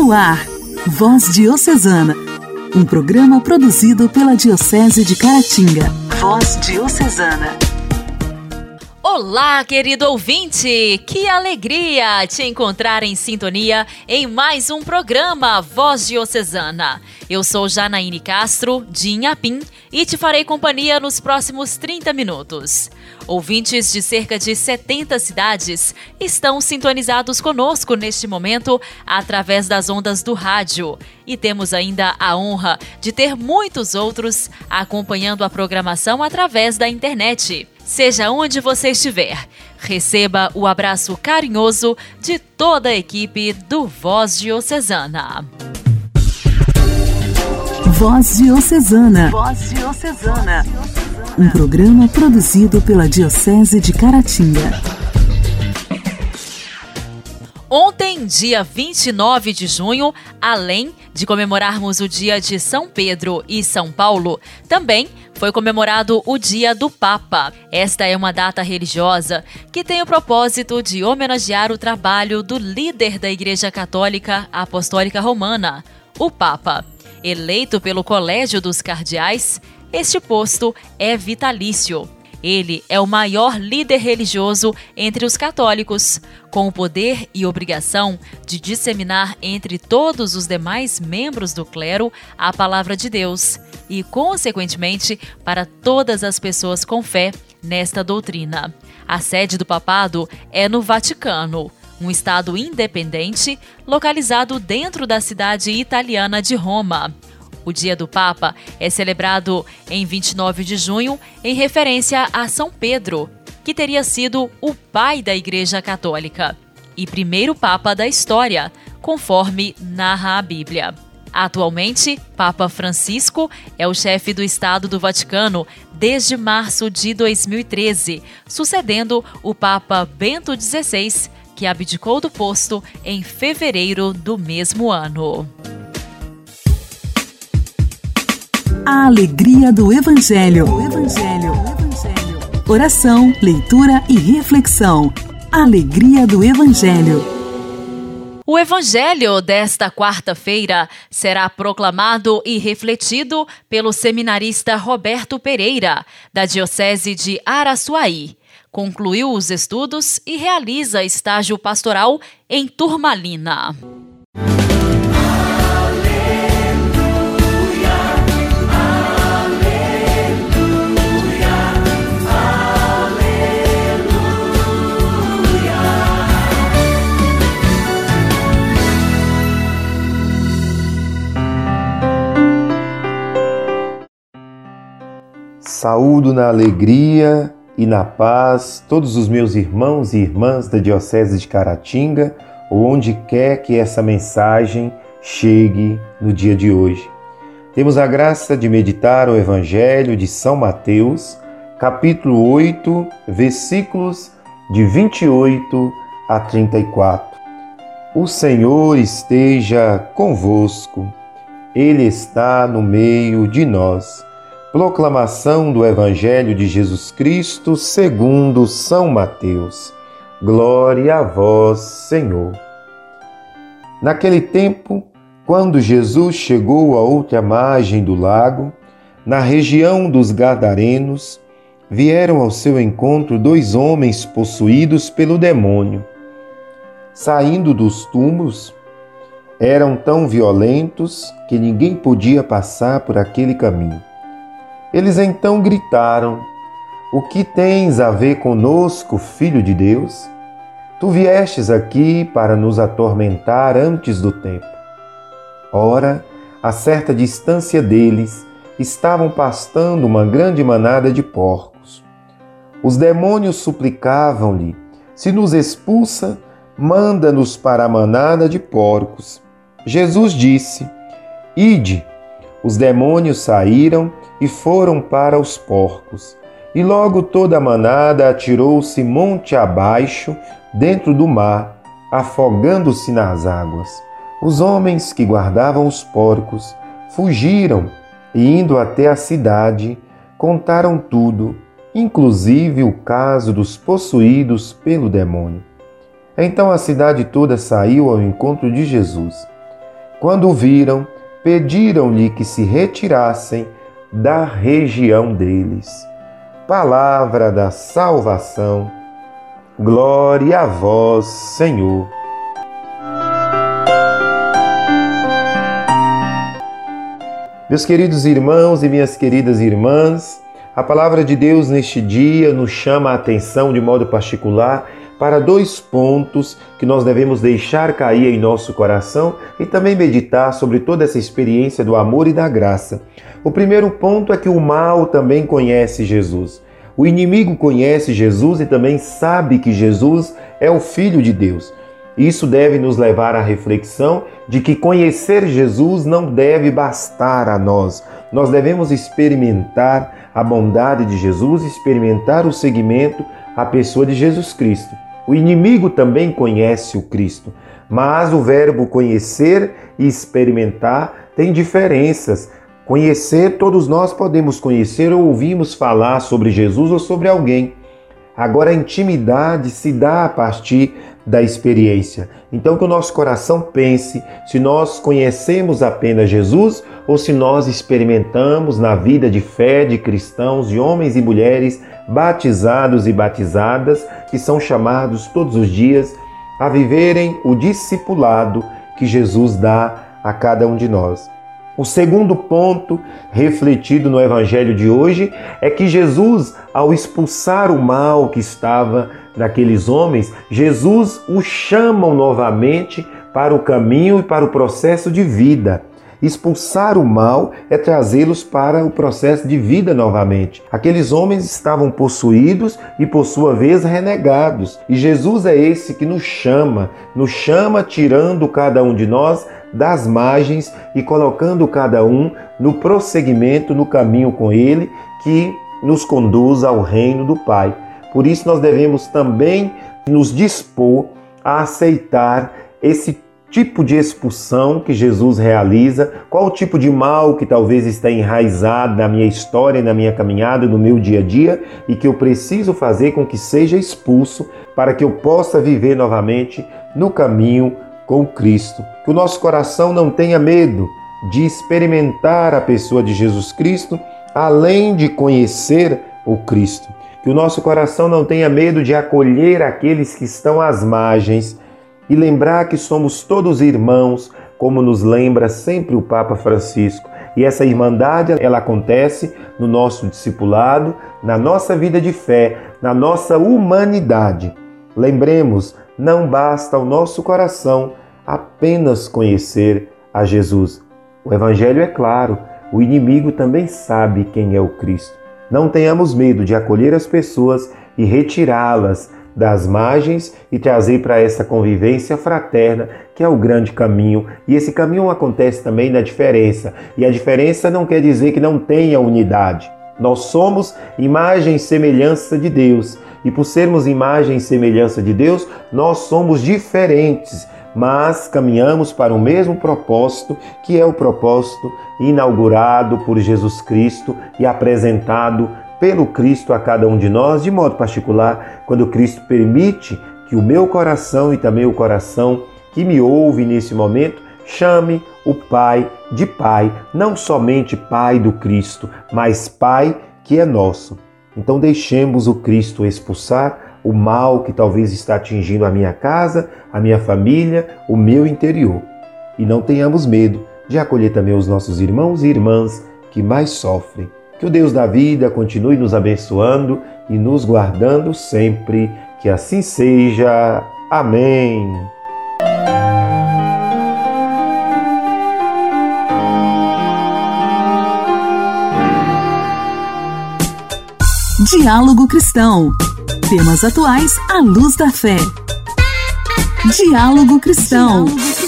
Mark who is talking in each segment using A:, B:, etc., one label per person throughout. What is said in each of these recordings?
A: No ar, Voz Diocesana, um programa produzido pela Diocese de Caratinga. Voz Diocesana.
B: Olá, querido ouvinte! Que alegria te encontrar em sintonia em mais um programa Voz Diocesana. Eu sou Janaíne Castro, de Inhapim, e te farei companhia nos próximos 30 minutos. Ouvintes de cerca de 70 cidades estão sintonizados conosco neste momento através das ondas do rádio. E temos ainda a honra de ter muitos outros acompanhando a programação através da internet. Seja onde você estiver, receba o abraço carinhoso de toda a equipe do Voz Diocesana.
A: Voz Diocesana. Voz Diocesana. Um programa produzido pela Diocese de Caratinga.
B: Ontem, dia 29 de junho, além de comemorarmos o dia de São Pedro e São Paulo, também foi comemorado o Dia do Papa. Esta é uma data religiosa que tem o propósito de homenagear o trabalho do líder da Igreja Católica Apostólica Romana, o Papa. Eleito pelo Colégio dos Cardeais, este posto é vitalício. Ele é o maior líder religioso entre os católicos, com o poder e obrigação de disseminar entre todos os demais membros do clero a palavra de Deus e, consequentemente, para todas as pessoas com fé nesta doutrina. A sede do papado é no Vaticano, um estado independente localizado dentro da cidade italiana de Roma. O Dia do Papa é celebrado em 29 de junho em referência a São Pedro, que teria sido o pai da Igreja Católica e primeiro Papa da história, conforme narra a Bíblia. Atualmente, Papa Francisco é o chefe do Estado do Vaticano desde março de 2013, sucedendo o Papa Bento XVI, que abdicou do posto em fevereiro do mesmo ano.
A: A alegria do Evangelho. Evangelho. Evangelho. Oração, leitura e reflexão. Alegria do Evangelho.
B: O Evangelho desta quarta-feira será proclamado e refletido pelo seminarista Roberto Pereira, da Diocese de Araçuaí concluiu os estudos e realiza estágio pastoral em Turmalina.
C: Saúdo na alegria e na paz todos os meus irmãos e irmãs da Diocese de Caratinga, ou onde quer que essa mensagem chegue no dia de hoje. Temos a graça de meditar o Evangelho de São Mateus, capítulo 8, versículos de 28 a 34. O Senhor esteja convosco, Ele está no meio de nós. Proclamação do Evangelho de Jesus Cristo segundo São Mateus. Glória a vós, Senhor. Naquele tempo, quando Jesus chegou à outra margem do lago, na região dos Gadarenos, vieram ao seu encontro dois homens possuídos pelo demônio. Saindo dos túmulos, eram tão violentos que ninguém podia passar por aquele caminho. Eles então gritaram: O que tens a ver conosco, filho de Deus? Tu viestes aqui para nos atormentar antes do tempo. Ora, a certa distância deles, estavam pastando uma grande manada de porcos. Os demônios suplicavam-lhe: Se nos expulsa, manda-nos para a manada de porcos. Jesus disse: Ide. Os demônios saíram e foram para os porcos. E logo toda a manada atirou-se monte abaixo dentro do mar, afogando-se nas águas. Os homens que guardavam os porcos fugiram e, indo até a cidade, contaram tudo, inclusive o caso dos possuídos pelo demônio. Então a cidade toda saiu ao encontro de Jesus. Quando o viram, pediram-lhe que se retirassem da região deles. Palavra da salvação. Glória a vós, Senhor. Meus queridos irmãos e minhas queridas irmãs, a palavra de Deus neste dia nos chama a atenção de modo particular para dois pontos que nós devemos deixar cair em nosso coração e também meditar sobre toda essa experiência do amor e da graça. O primeiro ponto é que o mal também conhece Jesus. O inimigo conhece Jesus e também sabe que Jesus é o Filho de Deus. Isso deve nos levar à reflexão de que conhecer Jesus não deve bastar a nós. Nós devemos experimentar a bondade de Jesus, experimentar o seguimento à pessoa de Jesus Cristo. O inimigo também conhece o Cristo, mas o verbo conhecer e experimentar tem diferenças. Conhecer, todos nós podemos conhecer ou ouvimos falar sobre Jesus ou sobre alguém. Agora, a intimidade se dá a partir da experiência. Então, que o nosso coração pense se nós conhecemos apenas Jesus ou se nós experimentamos na vida de fé de cristãos, de homens e mulheres batizados e batizadas, que são chamados todos os dias a viverem o discipulado que Jesus dá a cada um de nós. O segundo ponto refletido no evangelho de hoje é que Jesus, ao expulsar o mal que estava naqueles homens, Jesus os chama novamente para o caminho e para o processo de vida. Expulsar o mal é trazê-los para o processo de vida novamente. Aqueles homens estavam possuídos e, por sua vez, renegados. E Jesus é esse que nos chama, nos chama tirando cada um de nós das margens e colocando cada um no prosseguimento, no caminho com Ele que nos conduz ao reino do Pai. Por isso, nós devemos também nos dispor a aceitar esse tipo de expulsão que Jesus realiza, qual o tipo de mal que talvez está enraizado na minha história, na minha caminhada, no meu dia a dia e que eu preciso fazer com que seja expulso para que eu possa viver novamente no caminho com Cristo. Que o nosso coração não tenha medo de experimentar a pessoa de Jesus Cristo, além de conhecer o Cristo. Que o nosso coração não tenha medo de acolher aqueles que estão às margens e lembrar que somos todos irmãos, como nos lembra sempre o Papa Francisco. E essa irmandade, ela acontece no nosso discipulado, na nossa vida de fé, na nossa humanidade. Lembremos, não basta ao nosso coração apenas conhecer a Jesus. O evangelho é claro, o inimigo também sabe quem é o Cristo. Não tenhamos medo de acolher as pessoas e retirá-las das margens e trazer para essa convivência fraterna, que é o grande caminho. E esse caminho acontece também na diferença. E a diferença não quer dizer que não tenha unidade. Nós somos imagem e semelhança de Deus. E por sermos imagem e semelhança de Deus, nós somos diferentes, mas caminhamos para o mesmo propósito, que é o propósito inaugurado por Jesus Cristo e apresentado pelo Cristo a cada um de nós, de modo particular, quando Cristo permite que o meu coração e também o coração que me ouve nesse momento chame o Pai de Pai, não somente Pai do Cristo, mas Pai que é nosso. Então deixemos o Cristo expulsar o mal que talvez está atingindo a minha casa, a minha família, o meu interior. E não tenhamos medo de acolher também os nossos irmãos e irmãs que mais sofrem que o Deus da vida continue nos abençoando e nos guardando sempre. Que assim seja. Amém.
A: Diálogo Cristão. Temas atuais à luz da fé. Diálogo Cristão. Diálogo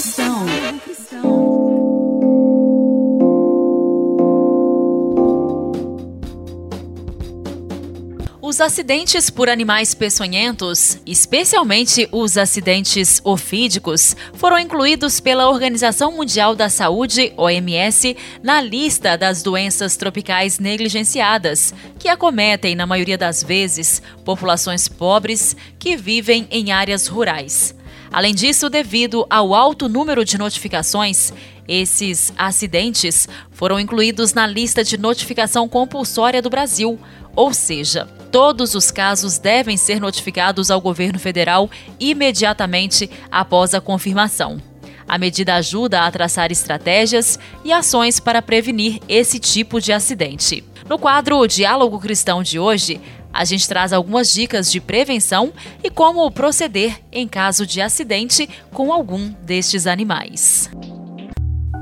B: Os acidentes por animais peçonhentos, especialmente os acidentes ofídicos, foram incluídos pela Organização Mundial da Saúde, OMS, na lista das doenças tropicais negligenciadas, que acometem, na maioria das vezes, populações pobres que vivem em áreas rurais. Além disso, devido ao alto número de notificações, esses acidentes foram incluídos na lista de notificação compulsória do Brasil, ou seja, todos os casos devem ser notificados ao governo federal imediatamente após a confirmação. A medida ajuda a traçar estratégias e ações para prevenir esse tipo de acidente. No quadro Diálogo Cristão de hoje, a gente traz algumas dicas de prevenção e como proceder em caso de acidente com algum destes animais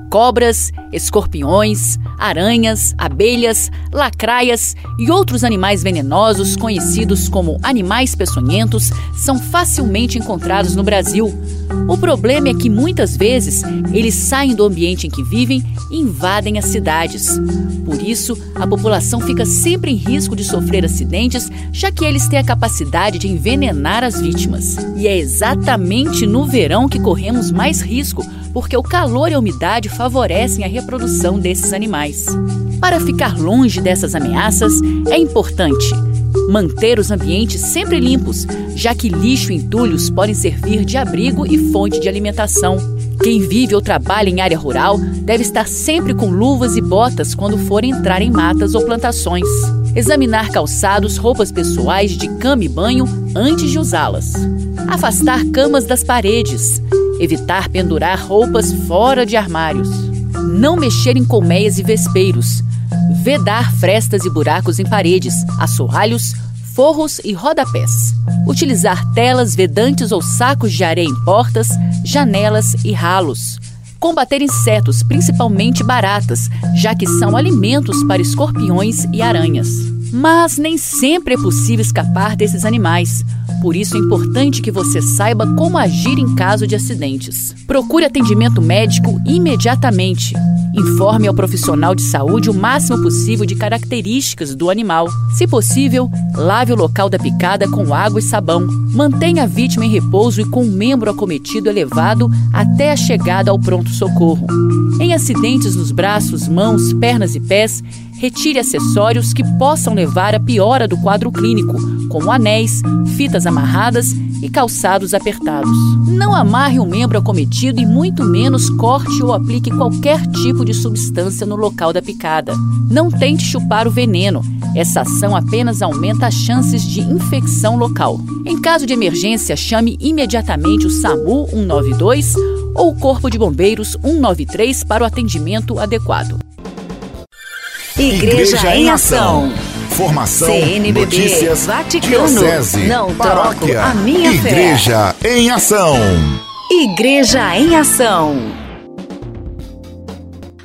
D: cobras, escorpiões, aranhas, abelhas, lacraias e outros animais venenosos conhecidos como animais peçonhentos são facilmente encontrados no Brasil. O problema é que muitas vezes eles saem do ambiente em que vivem e invadem as cidades. Por isso, a população fica sempre em risco de sofrer acidentes, já que eles têm a capacidade de envenenar as vítimas. E é exatamente no verão que corremos mais risco porque o calor e a umidade favorecem a reprodução desses animais. Para ficar longe dessas ameaças, é importante manter os ambientes sempre limpos, já que lixo e entulhos podem servir de abrigo e fonte de alimentação. Quem vive ou trabalha em área rural deve estar sempre com luvas e botas quando for entrar em matas ou plantações. Examinar calçados, roupas pessoais de cama e banho antes de usá-las. Afastar camas das paredes evitar pendurar roupas fora de armários, não mexer em colmeias e vespeiros, vedar frestas e buracos em paredes, assoalhos, forros e rodapés, utilizar telas vedantes ou sacos de areia em portas, janelas e ralos. Combater insetos, principalmente baratas, já que são alimentos para escorpiões e aranhas. Mas nem sempre é possível escapar desses animais. Por isso é importante que você saiba como agir em caso de acidentes. Procure atendimento médico imediatamente. Informe ao profissional de saúde o máximo possível de características do animal. Se possível, lave o local da picada com água e sabão. Mantenha a vítima em repouso e com o membro acometido elevado até a chegada ao pronto-socorro. Em acidentes nos braços, mãos, pernas e pés, retire acessórios que possam levar à piora do quadro clínico, como anéis, fitas amarradas e calçados apertados. Não amarre o membro acometido e muito menos corte ou aplique qualquer tipo de substância no local da picada. Não tente chupar o veneno. Essa ação apenas aumenta as chances de infecção local. Em caso de emergência, chame imediatamente o SAMU 192 ou o Corpo de Bombeiros 193 para o atendimento adequado.
A: Igreja, Igreja em Ação.
E: Formação, CNBB, notícias,
A: Vaticano,
E: diocese,
A: não
E: paróquia,
A: a minha
E: Igreja fé. em Ação.
A: Igreja em Ação.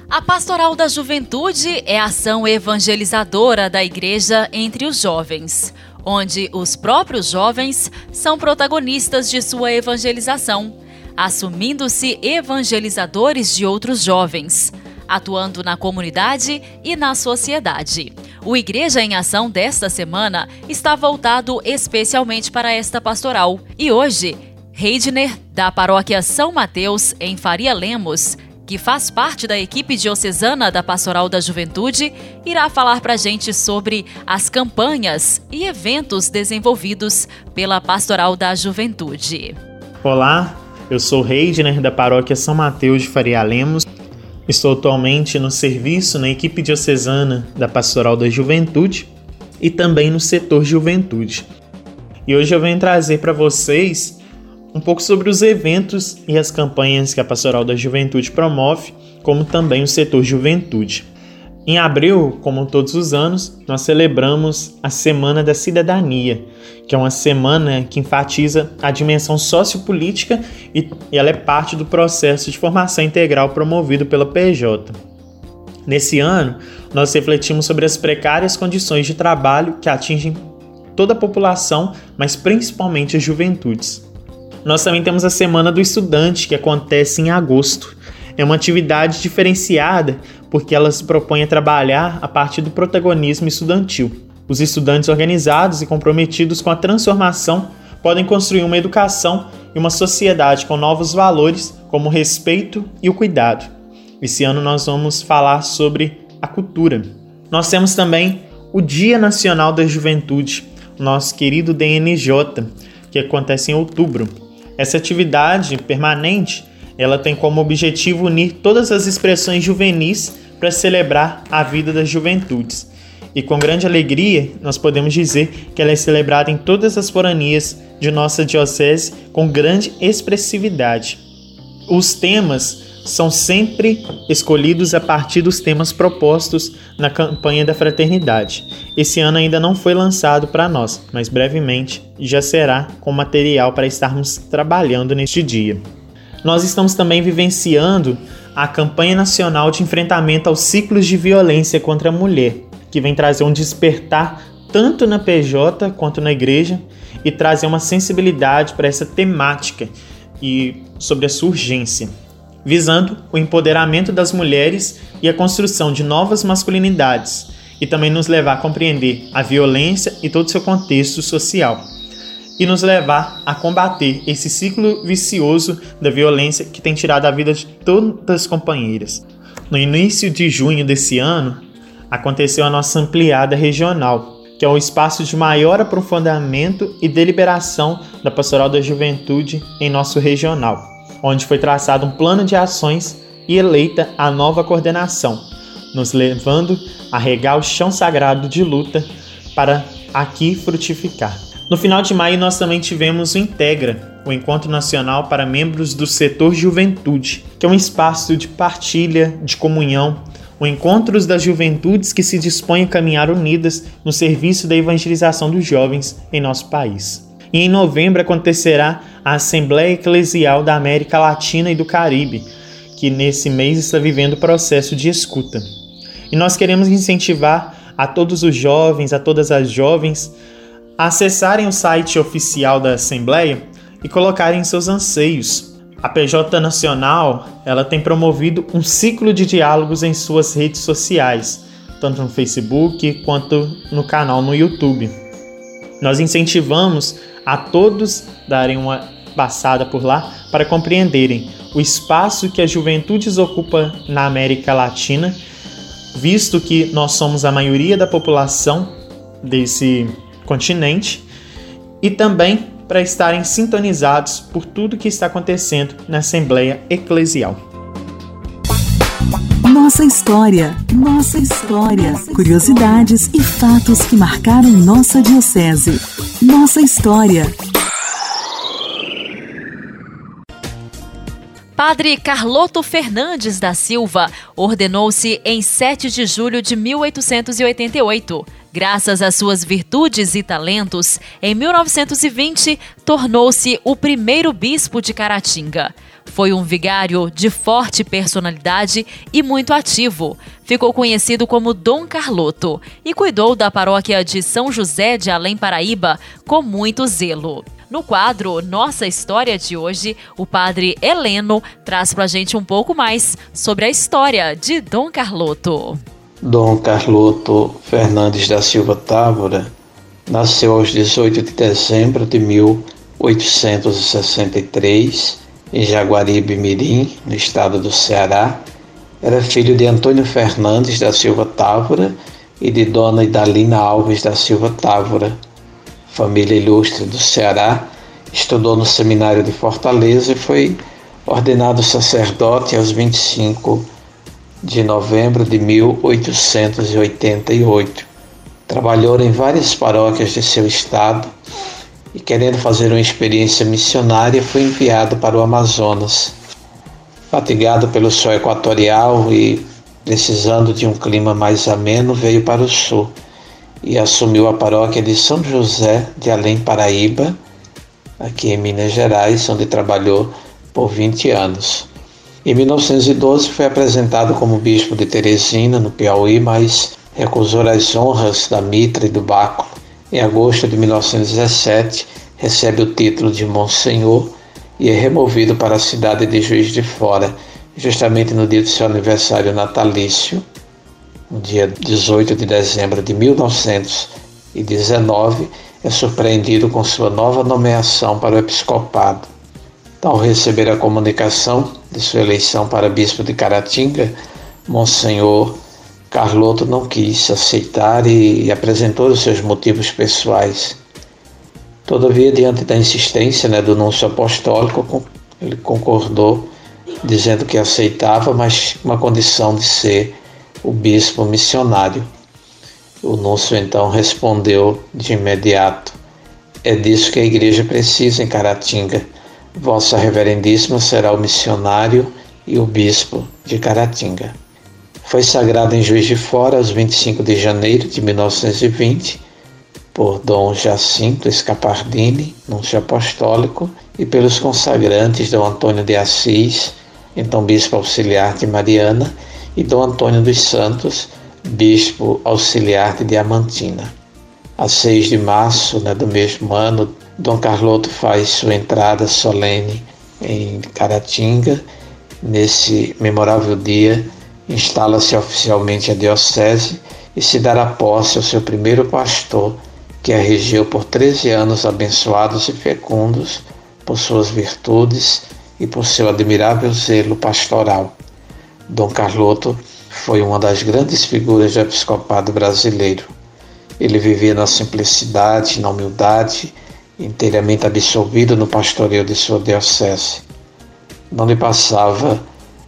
B: A Pastoral da Juventude é a ação evangelizadora da Igreja entre os jovens, onde os próprios jovens são protagonistas de sua evangelização, assumindo-se evangelizadores de outros jovens atuando na comunidade e na sociedade. O Igreja em Ação desta semana está voltado especialmente para esta pastoral. E hoje, Heidner, da paróquia São Mateus, em Faria Lemos, que faz parte da equipe diocesana da Pastoral da Juventude, irá falar para a gente sobre as campanhas e eventos desenvolvidos pela Pastoral da Juventude.
F: Olá, eu sou Heidner, da paróquia São Mateus de Faria Lemos Estou atualmente no serviço na equipe diocesana da Pastoral da Juventude e também no setor Juventude. E hoje eu venho trazer para vocês um pouco sobre os eventos e as campanhas que a Pastoral da Juventude promove, como também o setor Juventude. Em abril, como todos os anos, nós celebramos a Semana da Cidadania, que é uma semana que enfatiza a dimensão sociopolítica e ela é parte do processo de formação integral promovido pela PJ. Nesse ano, nós refletimos sobre as precárias condições de trabalho que atingem toda a população, mas principalmente as juventudes. Nós também temos a Semana do Estudante, que acontece em agosto. É uma atividade diferenciada porque ela se propõe a trabalhar a partir do protagonismo estudantil. Os estudantes organizados e comprometidos com a transformação podem construir uma educação e uma sociedade com novos valores, como o respeito e o cuidado. Esse ano nós vamos falar sobre a cultura. Nós temos também o Dia Nacional da Juventude, nosso querido DNJ, que acontece em outubro. Essa atividade permanente, ela tem como objetivo unir todas as expressões juvenis para celebrar a vida das juventudes. E com grande alegria, nós podemos dizer que ela é celebrada em todas as foranias de nossa diocese com grande expressividade. Os temas são sempre escolhidos a partir dos temas propostos na campanha da fraternidade. Esse ano ainda não foi lançado para nós, mas brevemente já será com material para estarmos trabalhando neste dia. Nós estamos também vivenciando a campanha nacional de enfrentamento aos ciclos de violência contra a mulher, que vem trazer um despertar tanto na PJ quanto na igreja e trazer uma sensibilidade para essa temática e sobre a sua urgência visando o empoderamento das mulheres e a construção de novas masculinidades, e também nos levar a compreender a violência e todo seu contexto social, e nos levar a combater esse ciclo vicioso da violência que tem tirado a vida de todas as companheiras. No início de junho desse ano, aconteceu a nossa ampliada regional, que é o espaço de maior aprofundamento e deliberação da Pastoral da Juventude em nosso regional onde foi traçado um plano de ações e eleita a nova coordenação, nos levando a regar o chão sagrado de luta para aqui frutificar. No final de maio, nós também tivemos o Integra, o Encontro Nacional para Membros do Setor Juventude, que é um espaço de partilha, de comunhão, o Encontros das Juventudes que se dispõem a caminhar unidas no serviço da evangelização dos jovens em nosso país. E em novembro acontecerá a Assembleia Eclesial da América Latina e do Caribe, que nesse mês está vivendo o processo de escuta. E nós queremos incentivar a todos os jovens, a todas as jovens, acessarem o site oficial da Assembleia e colocarem seus anseios. A PJ Nacional ela tem promovido um ciclo de diálogos em suas redes sociais, tanto no Facebook quanto no canal no YouTube. Nós incentivamos a todos darem uma passada por lá para compreenderem o espaço que as juventudes ocupa na América Latina, visto que nós somos a maioria da população desse continente, e também para estarem sintonizados por tudo que está acontecendo na Assembleia Eclesial.
A: Nossa história, nossa história, curiosidades e fatos que marcaram nossa diocese. Nossa história.
B: Padre Carloto Fernandes da Silva ordenou-se em 7 de julho de 1888. Graças às suas virtudes e talentos, em 1920 tornou-se o primeiro bispo de Caratinga. Foi um vigário de forte personalidade e muito ativo. Ficou conhecido como Dom Carloto e cuidou da paróquia de São José de Além Paraíba com muito zelo. No quadro Nossa História de hoje, o padre Heleno traz para a gente um pouco mais sobre a história de Dom Carloto.
G: Dom Carloto Fernandes da Silva Távora nasceu aos 18 de dezembro de 1863 em Jaguaribe Mirim, no estado do Ceará. Era filho de Antônio Fernandes da Silva Távora e de Dona Idalina Alves da Silva Távora. Família ilustre do Ceará, estudou no seminário de Fortaleza e foi ordenado sacerdote aos 25 de novembro de 1888. Trabalhou em várias paróquias de seu estado e, querendo fazer uma experiência missionária, foi enviado para o Amazonas. Fatigado pelo sol equatorial e precisando de um clima mais ameno, veio para o sul e assumiu a paróquia de São José de Além Paraíba, aqui em Minas Gerais, onde trabalhou por 20 anos. Em 1912 foi apresentado como bispo de Teresina, no Piauí, mas recusou as honras da mitra e do báculo em agosto de 1917, recebe o título de Monsenhor e é removido para a cidade de Juiz de Fora, justamente no dia do seu aniversário natalício, dia 18 de dezembro de 1919, é surpreendido com sua nova nomeação para o episcopado. Ao receber a comunicação de sua eleição para bispo de Caratinga, Monsenhor Carloto não quis aceitar e apresentou os seus motivos pessoais. Todavia, diante da insistência né, do núncio apostólico, ele concordou, dizendo que aceitava, mas uma condição de ser o bispo missionário. O núncio então respondeu de imediato: É disso que a igreja precisa em Caratinga. Vossa Reverendíssima será o missionário e o bispo de Caratinga. Foi sagrado em Juiz de Fora, aos 25 de janeiro de 1920, por Dom Jacinto Scapardini, núncio apostólico, e pelos consagrantes Dom Antônio de Assis, então bispo auxiliar de Mariana, e Dom Antônio dos Santos, bispo auxiliar de Diamantina. A 6 de março né, do mesmo ano, Dom Carloto faz sua entrada solene em Caratinga. Nesse memorável dia, instala-se oficialmente a diocese e se dará posse ao seu primeiro pastor, que a regeu por 13 anos abençoados e fecundos por suas virtudes e por seu admirável zelo pastoral. Dom Carloto foi uma das grandes figuras do episcopado brasileiro. Ele vivia na simplicidade, na humildade, inteiramente absolvido no pastoreio de sua diocese. Não lhe passava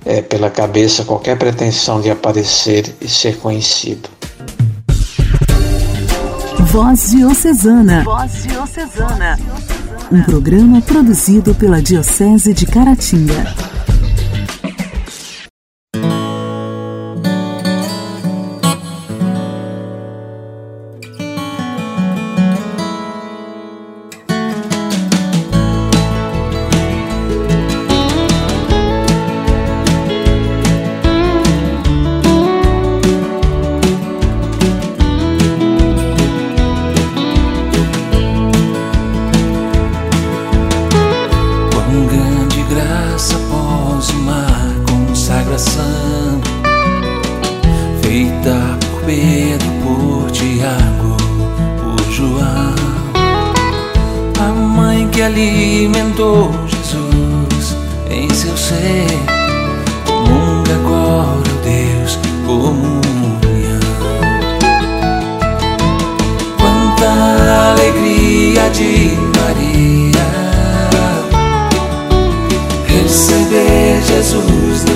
G: é, pela cabeça qualquer pretensão de aparecer e ser conhecido.
A: Voz Diocesana. Voz Diocesana. Um programa produzido pela Diocese de Caratinga.
H: Pedro, por Tiago, por João. A mãe que alimentou Jesus em seu ser. Comunga agora, como Deus, comunhão. Quanta alegria de Maria receber Jesus.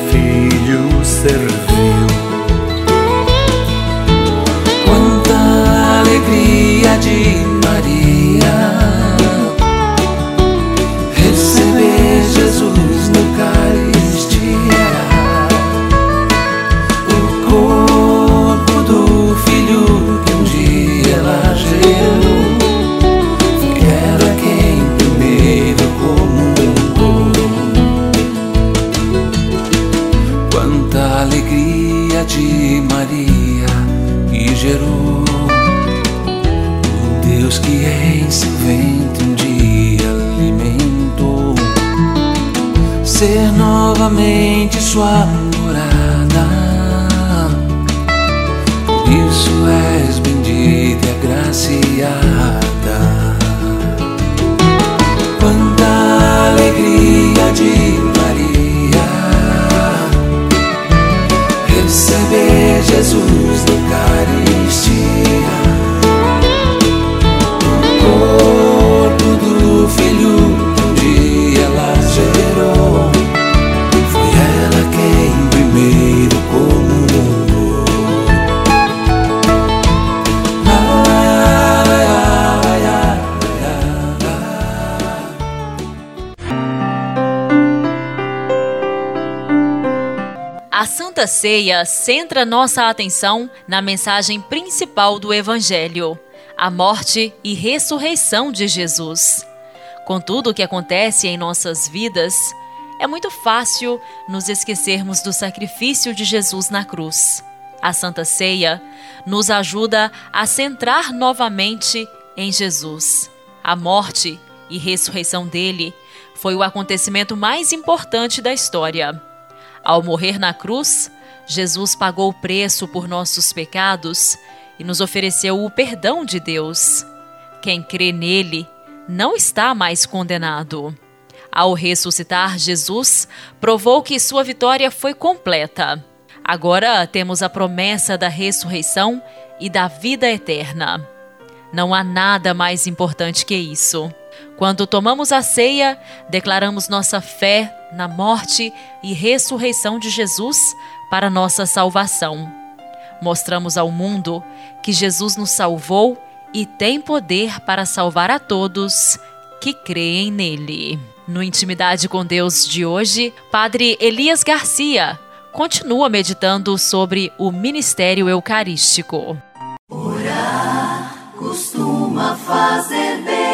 H: Ceia centra nossa atenção na mensagem principal do Evangelho, a morte e ressurreição de Jesus. Com tudo o que acontece em nossas vidas,
B: É muito fácil nos esquecermos do sacrifício de Jesus na cruz. A Santa Ceia nos ajuda a centrar novamente em Jesus. A morte e ressurreição dele foi o acontecimento mais importante da história. Ao morrer na cruz, Jesus pagou o preço por nossos pecados e nos ofereceu o perdão de Deus. Quem crê nele não está mais condenado. Ao ressuscitar Jesus, provou que sua vitória foi completa. Agora temos a promessa da ressurreição e da vida eterna. Não há nada mais importante que isso. Quando tomamos a ceia, declaramos nossa fé na morte e ressurreição de Jesus para nossa salvação. Mostramos ao mundo que Jesus nos salvou e tem poder para salvar a todos que creem nele. No Intimidade com Deus de hoje, Padre Elias Garcia continua meditando sobre o ministério eucarístico.
A: Orar costuma fazer bem.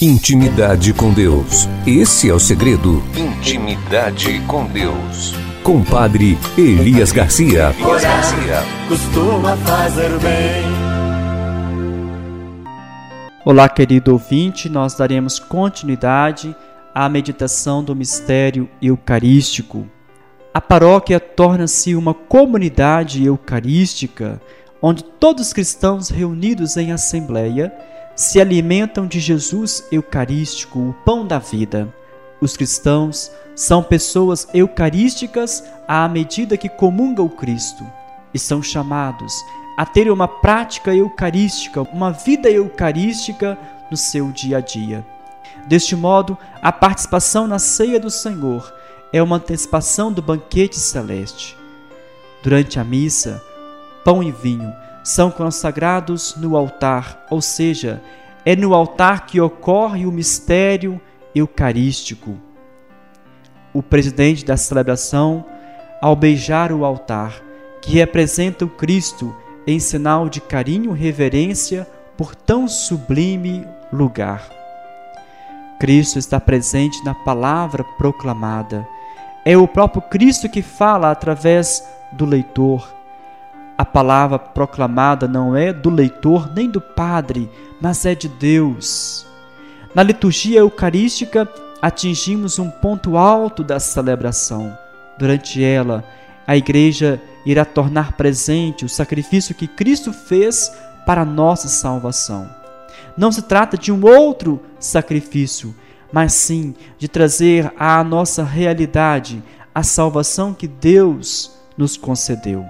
I: Intimidade com Deus. Esse é o segredo. Intimidade com Deus. Com Padre Elias Garcia. Elias Garcia.
J: Costuma fazer bem. Olá, querido ouvinte, nós daremos continuidade à meditação do mistério eucarístico. A paróquia torna-se uma comunidade eucarística onde todos os cristãos reunidos em assembleia se alimentam de Jesus eucarístico, o pão da vida. Os cristãos são pessoas eucarísticas à medida que comungam o Cristo e são chamados a ter uma prática eucarística, uma vida eucarística no seu dia a dia. Deste modo, a participação na ceia do Senhor é uma antecipação do banquete celeste. Durante a missa, pão e vinho são consagrados no altar, ou seja, é no altar que ocorre o mistério eucarístico. O presidente da celebração, ao beijar o altar, que representa o Cristo, em sinal de carinho e reverência por tão sublime lugar. Cristo está presente na palavra proclamada. É o próprio Cristo que fala através do leitor. A palavra proclamada não é do leitor nem do padre, mas é de Deus. Na liturgia eucarística, atingimos um ponto alto da celebração. Durante ela, a igreja irá tornar presente o sacrifício que Cristo fez para a nossa salvação. Não se trata de um outro sacrifício, mas sim de trazer à nossa realidade a salvação que Deus nos concedeu.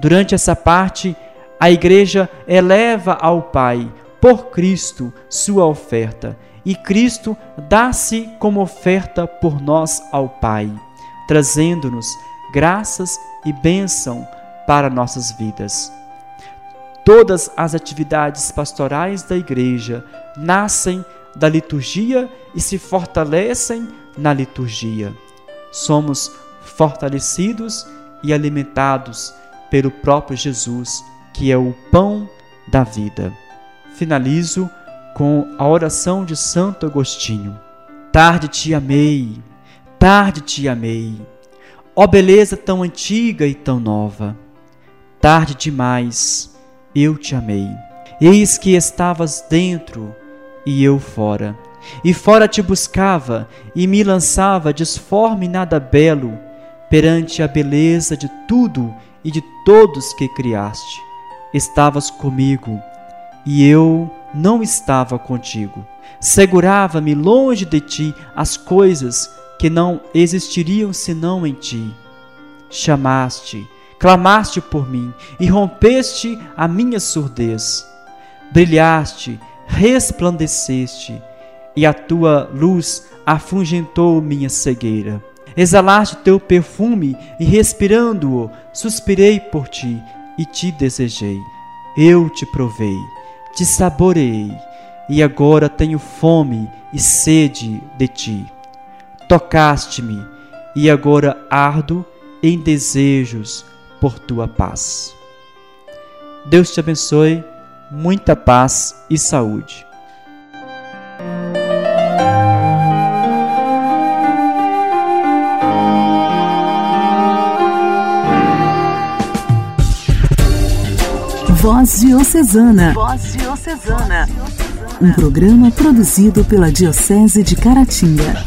J: Durante essa parte, a igreja eleva ao Pai, por Cristo, sua oferta, e Cristo dá-se como oferta por nós ao Pai, trazendo-nos graças e bênção para nossas vidas. Todas as atividades pastorais da igreja nascem da liturgia e se fortalecem na liturgia. Somos fortalecidos e alimentados pelo próprio Jesus, que é o pão da vida. Finalizo com a oração de Santo Agostinho. Tarde te amei, tarde te amei Ó beleza tão antiga e tão nova, tarde demais eu te amei. Eis que estavas dentro e eu fora, e fora te buscava e me lançava disforme nada belo perante a beleza de tudo e de todos que criaste. Estavas comigo e eu não estava contigo. Segurava-me longe de ti as coisas que não existiriam senão em ti. Chamaste, clamaste por mim e rompeste a minha surdez. Brilhaste, resplandeceste, e a tua luz afugentou minha cegueira. Exalaste teu perfume e, respirando-o, suspirei por ti e te desejei. Eu te provei, te saboreei, e agora tenho fome e sede de ti tocaste-me e agora ardo em desejos por tua paz. Deus te abençoe, muita paz e saúde.
A: Voz Diocesana. Voz Diocesana. Um programa produzido pela Diocese de Caratinga.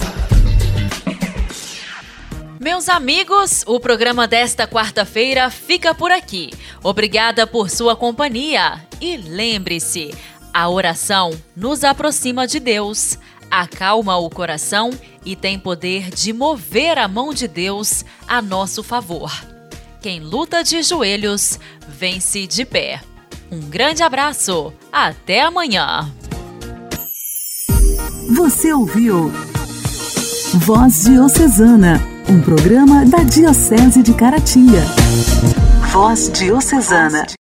B: Meus amigos, o programa desta quarta-feira fica por aqui. Obrigada por sua companhia e lembre-se, a oração nos aproxima de Deus, acalma o coração e tem poder de mover a mão de Deus a nosso favor. Quem luta de joelhos, vence de pé. Um grande abraço, até amanhã.
A: Você ouviu Voz Diocesana, um programa da Diocese de Caratinga. Voz Diocesana.